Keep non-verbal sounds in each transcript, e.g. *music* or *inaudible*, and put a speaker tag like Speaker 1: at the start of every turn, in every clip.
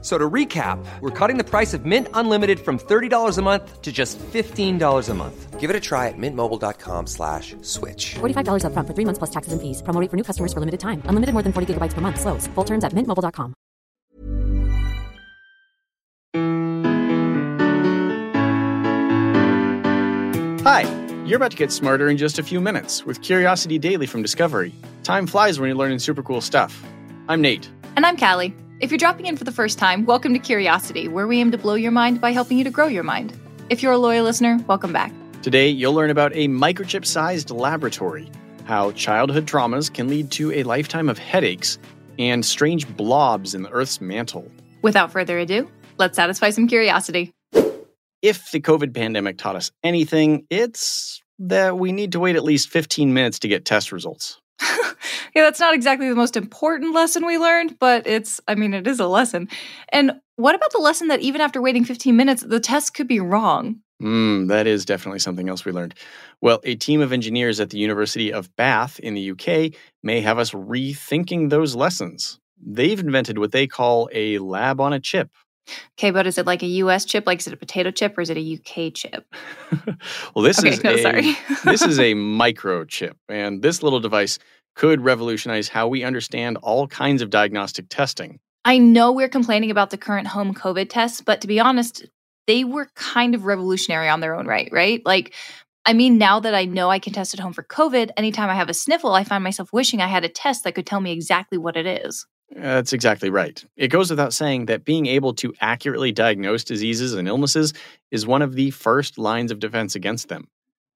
Speaker 1: So to recap, we're cutting the price of Mint Unlimited from $30 a month to just $15 a month.
Speaker 2: Give it a try at mintmobile.com slash switch.
Speaker 3: $45 upfront for three months plus taxes and fees. Promo rate for new customers for limited time. Unlimited more than 40 gigabytes per month. Slows. Full terms at mintmobile.com.
Speaker 4: Hi, you're about to get smarter in just a few minutes with Curiosity Daily from Discovery. Time flies when you're learning super cool stuff. I'm Nate.
Speaker 5: And I'm Calli. If you're dropping in for the first time, welcome to Curiosity, where we aim to blow your mind by helping you to grow your mind. If you're a loyal listener, welcome back.
Speaker 4: Today, you'll learn about a microchip sized laboratory, how childhood traumas can lead to a lifetime of headaches, and strange blobs in the Earth's mantle.
Speaker 5: Without further ado, let's satisfy some curiosity.
Speaker 4: If the COVID pandemic taught us anything, it's that we need to wait at least 15 minutes to get test results. *laughs*
Speaker 5: yeah, that's not exactly the most important lesson we learned, but it's, I mean, it is a lesson. And what about the lesson that even after waiting 15 minutes, the test could be wrong?
Speaker 4: Mm, that is definitely something else we learned. Well, a team of engineers at the University of Bath in the UK may have us rethinking those lessons. They've invented what they call a lab on a chip.
Speaker 5: Okay, but is it like a US chip? Like, is it a potato chip or is it a UK chip? *laughs*
Speaker 4: well, this
Speaker 5: Okay,
Speaker 4: is
Speaker 5: no,
Speaker 4: a,
Speaker 5: sorry. *laughs*
Speaker 4: this is a *laughs* microchip, and this little device could revolutionize how we understand all kinds of diagnostic testing.
Speaker 5: I know we're complaining about the current home COVID tests, but to be honest, they were kind of revolutionary on their own right, right? Like, I mean, now that I know I can test at home for COVID, anytime I have a sniffle, I find myself wishing I had a test that could tell me exactly what it is.
Speaker 4: That's exactly right. It goes without saying that being able to accurately diagnose diseases and illnesses is one of the first lines of defense against them.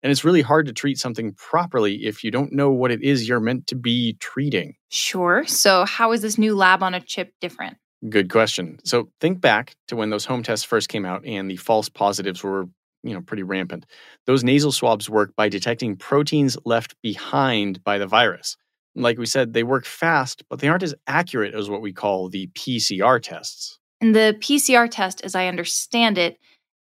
Speaker 4: And it's really hard to treat something properly if you don't know what it is you're meant to be treating.
Speaker 5: Sure. So, how is this new lab on a chip different?
Speaker 4: Good question. So think back to when those home tests first came out and the false positives were, you know, pretty rampant. Those nasal swabs work by detecting proteins left behind by the virus. Like we said, they work fast, but they aren't as accurate as what we call the PCR tests.
Speaker 5: And the PCR test, as I understand it,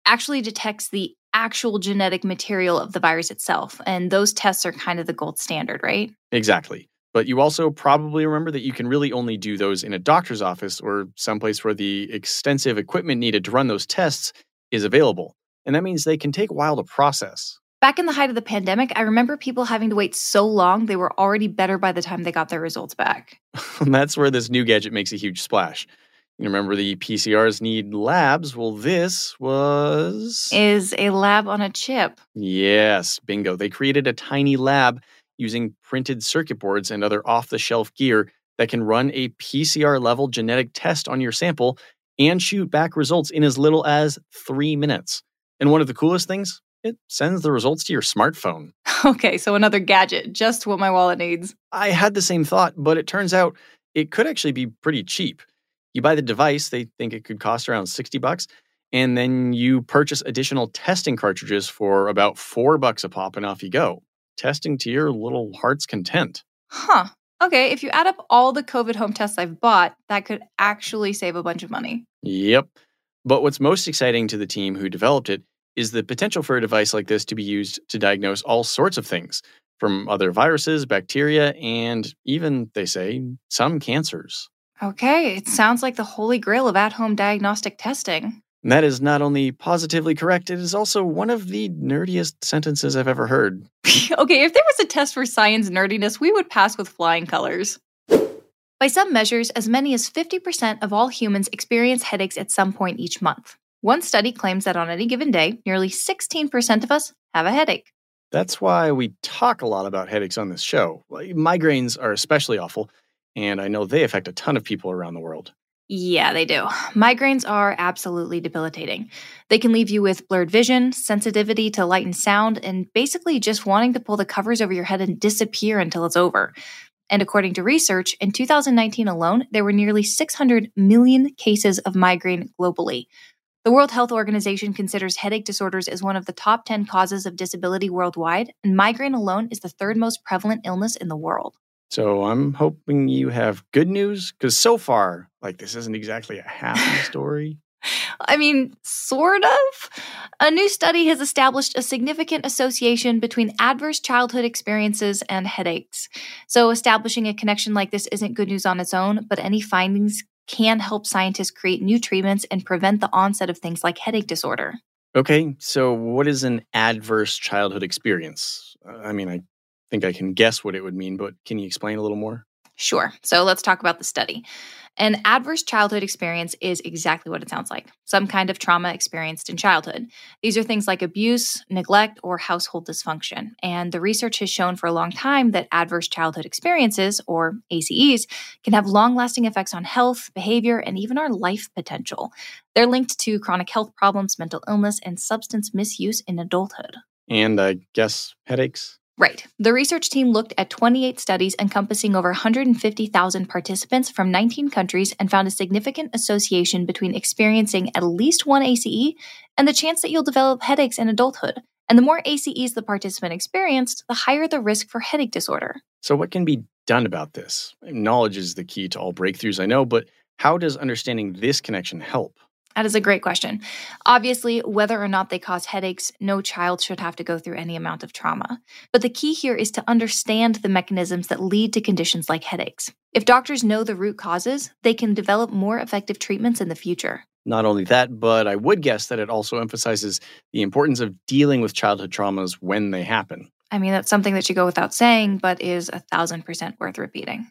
Speaker 5: actually detects the actual genetic material of the virus itself. And those tests are kind of the gold standard, right?
Speaker 4: Exactly. But you also probably remember that you can really only do those in a doctor's office or someplace where the extensive equipment needed to run those tests is available. And that means they can take a while to process.
Speaker 5: Back in the height of the pandemic, I remember people having to wait so long they were already better by the time they got their results back.
Speaker 4: And *laughs* that's where this new gadget makes a huge splash. You remember the PCRs need labs? Well, this was.
Speaker 5: Is a lab on a chip.
Speaker 4: Yes, bingo. They created a tiny lab using printed circuit boards and other off the shelf gear that can run a PCR level genetic test on your sample and shoot back results in as little as three minutes. And one of the coolest things, it sends the results to your smartphone. *laughs*
Speaker 5: Okay, so another gadget, just what my wallet needs.
Speaker 4: I had the same thought, but it turns out it could actually be pretty cheap. You buy the device, they think it could cost around 60 bucks, and then you purchase additional testing cartridges for about 4 bucks a pop and off you go. Testing to your little heart's content.
Speaker 5: Huh. Okay, if you add up all the COVID home tests I've bought, that could actually save a bunch of money.
Speaker 4: Yep. But what's most exciting to the team who developed it is the potential for a device like this to be used to diagnose all sorts of things, from other viruses, bacteria, and even, they say, some cancers.
Speaker 5: Okay, it sounds like the holy grail of at home diagnostic testing.
Speaker 4: And that is not only positively correct, it is also one of the nerdiest sentences I've ever heard. *laughs*
Speaker 5: okay, if there was a test for science nerdiness, we would pass with flying colors. By some measures, as many as 50% of all humans experience headaches at some point each month. One study claims that on any given day, nearly 16% of us have a headache.
Speaker 4: That's why we talk a lot about headaches on this show. Migraines are especially awful, and I know they affect a ton of people around the world.
Speaker 5: Yeah, they do. *sighs* Migraines are absolutely debilitating. They can leave you with blurred vision, sensitivity to light and sound, and basically just wanting to pull the covers over your head and disappear until it's over. And according to research, in 2019 alone, there were nearly 600 million cases of migraine globally. The World Health Organization considers headache disorders as one of the top 10 causes of disability worldwide, and migraine alone is the third most prevalent illness in the world.
Speaker 4: So I'm hoping you have good news because so far, like, this isn't exactly a happy *laughs* story.
Speaker 5: I mean, sort of. A new study has established a significant association between adverse childhood experiences and headaches. So, establishing a connection like this isn't good news on its own, but any findings can help scientists create new treatments and prevent the onset of things like headache disorder.
Speaker 4: Okay, so what is an adverse childhood experience? I mean, I think I can guess what it would mean, but can you explain a little more?
Speaker 5: Sure. So let's talk about the study. An adverse childhood experience is exactly what it sounds like some kind of trauma experienced in childhood. These are things like abuse, neglect, or household dysfunction. And the research has shown for a long time that adverse childhood experiences, or ACEs, can have long lasting effects on health, behavior, and even our life potential. They're linked to chronic health problems, mental illness, and substance misuse in adulthood.
Speaker 4: And I guess headaches?
Speaker 5: Right. The research team looked at 28 studies encompassing over 150,000 participants from 19 countries and found a significant association between experiencing at least one ACE and the chance that you'll develop headaches in adulthood. And the more ACEs the participant experienced, the higher the risk for headache disorder.
Speaker 4: So, what can be done about this? Knowledge is the key to all breakthroughs, I know, but how does understanding this connection help?
Speaker 5: That is a great question. Obviously, whether or not they cause headaches, no child should have to go through any amount of trauma. But the key here is to understand the mechanisms that lead to conditions like headaches. If doctors know the root causes, they can develop more effective treatments in the future.
Speaker 4: Not only that, but I would guess that it also emphasizes the importance of dealing with childhood traumas when they happen.
Speaker 5: I mean, that's something that should go without saying, but is a thousand percent worth repeating.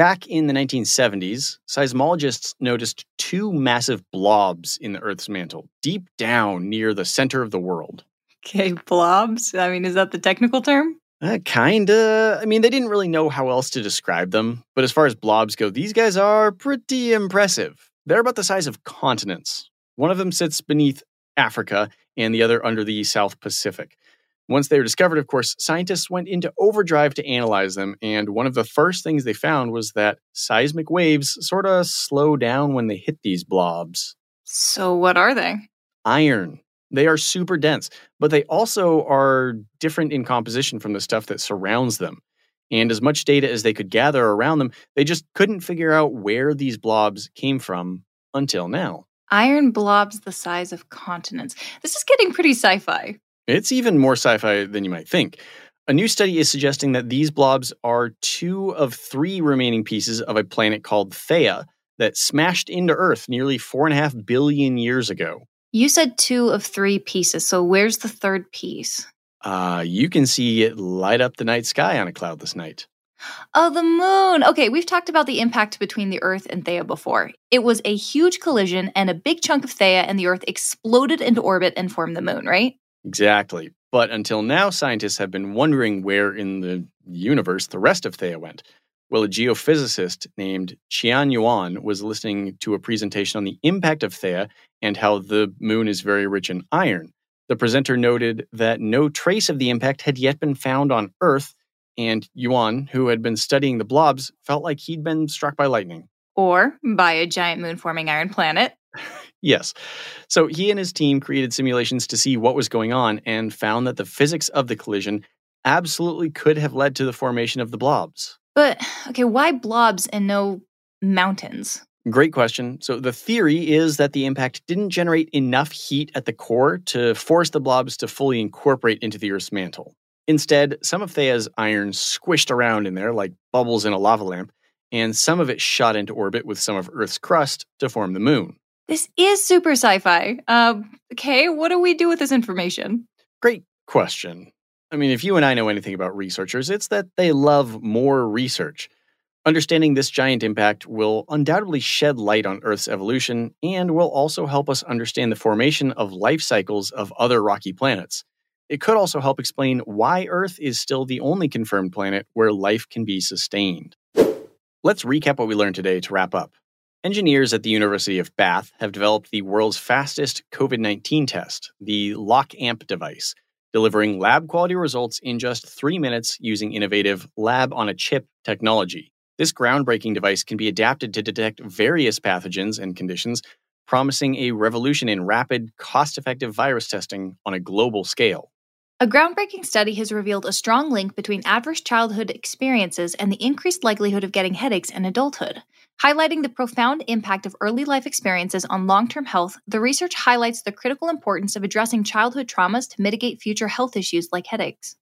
Speaker 4: Back in the 1970s, seismologists noticed two massive blobs in the Earth's mantle, deep down near the center of the world.
Speaker 5: Okay, blobs. I mean, is that the technical term?
Speaker 4: Uh, kinda. I mean, they didn't really know how else to describe them, but as far as blobs go, these guys are pretty impressive. They're about the size of continents. One of them sits beneath Africa and the other under the South Pacific. Once they were discovered, of course, scientists went into overdrive to analyze them, and one of the first things they found was that seismic waves sort of slow down when they hit these blobs.
Speaker 5: So, what are they?
Speaker 4: Iron. They are super dense, but they also are different in composition from the stuff that surrounds them. And as much data as they could gather around them, they just couldn't figure out where these blobs came from until now.
Speaker 5: Iron blobs the size of continents. This is getting pretty sci fi.
Speaker 4: It's even more sci fi than you might think. A new study is suggesting that these blobs are two of three remaining pieces of a planet called Theia that smashed into Earth nearly four and a half billion years ago.
Speaker 5: You said two of three pieces, so where's the third piece?
Speaker 4: Uh, you can see it light up the night sky on a cloudless night.
Speaker 5: Oh, the moon. Okay, we've talked about the impact between the Earth and Theia before. It was a huge collision, and a big chunk of Theia and the Earth exploded into orbit and formed the moon, right?
Speaker 4: Exactly. But until now, scientists have been wondering where in the universe the rest of Theia went. Well, a geophysicist named Qian Yuan was listening to a presentation on the impact of Theia and how the moon is very rich in iron. The presenter noted that no trace of the impact had yet been found on Earth, and Yuan, who had been studying the blobs, felt like he'd been struck by lightning.
Speaker 5: Or by a giant moon forming iron planet. *laughs*
Speaker 4: Yes. So he and his team created simulations to see what was going on and found that the physics of the collision absolutely could have led to the formation of the blobs.
Speaker 5: But, okay, why blobs and no mountains?
Speaker 4: Great question. So the theory is that the impact didn't generate enough heat at the core to force the blobs to fully incorporate into the Earth's mantle. Instead, some of Theia's iron squished around in there like bubbles in a lava lamp, and some of it shot into orbit with some of Earth's crust to form the moon.
Speaker 5: This is super sci fi. Uh, okay, what do we do with this information?
Speaker 4: Great question. I mean, if you and I know anything about researchers, it's that they love more research. Understanding this giant impact will undoubtedly shed light on Earth's evolution and will also help us understand the formation of life cycles of other rocky planets. It could also help explain why Earth is still the only confirmed planet where life can be sustained. Let's recap what we learned today to wrap up. Engineers at the University of Bath have developed the world's fastest COVID 19 test, the LoCKAmp device, delivering lab quality results in just three minutes using innovative lab on a chip technology. This groundbreaking device can be adapted to detect various pathogens and conditions, promising a revolution in rapid, cost effective virus testing on a global scale.
Speaker 5: A groundbreaking study has revealed a strong link between adverse childhood experiences and the increased likelihood of getting headaches in adulthood. Highlighting the profound impact of early life experiences on long term health, the research highlights the critical importance of addressing childhood traumas to mitigate future health issues like headaches.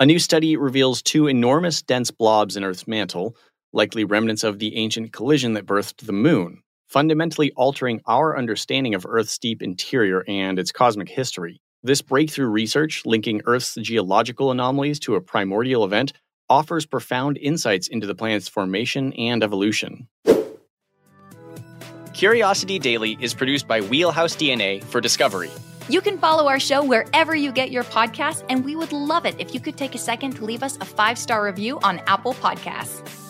Speaker 4: A new study reveals two enormous dense blobs in Earth's mantle, likely remnants of the ancient collision that birthed the moon, fundamentally altering our understanding of Earth's deep interior and its cosmic history. This breakthrough research, linking Earth's geological anomalies to a primordial event, offers profound insights into the planet's formation and evolution. Curiosity Daily is produced by Wheelhouse DNA for Discovery.
Speaker 5: You can follow our show wherever you get your podcasts, and we would love it if you could take a second to leave us a five star review on Apple Podcasts.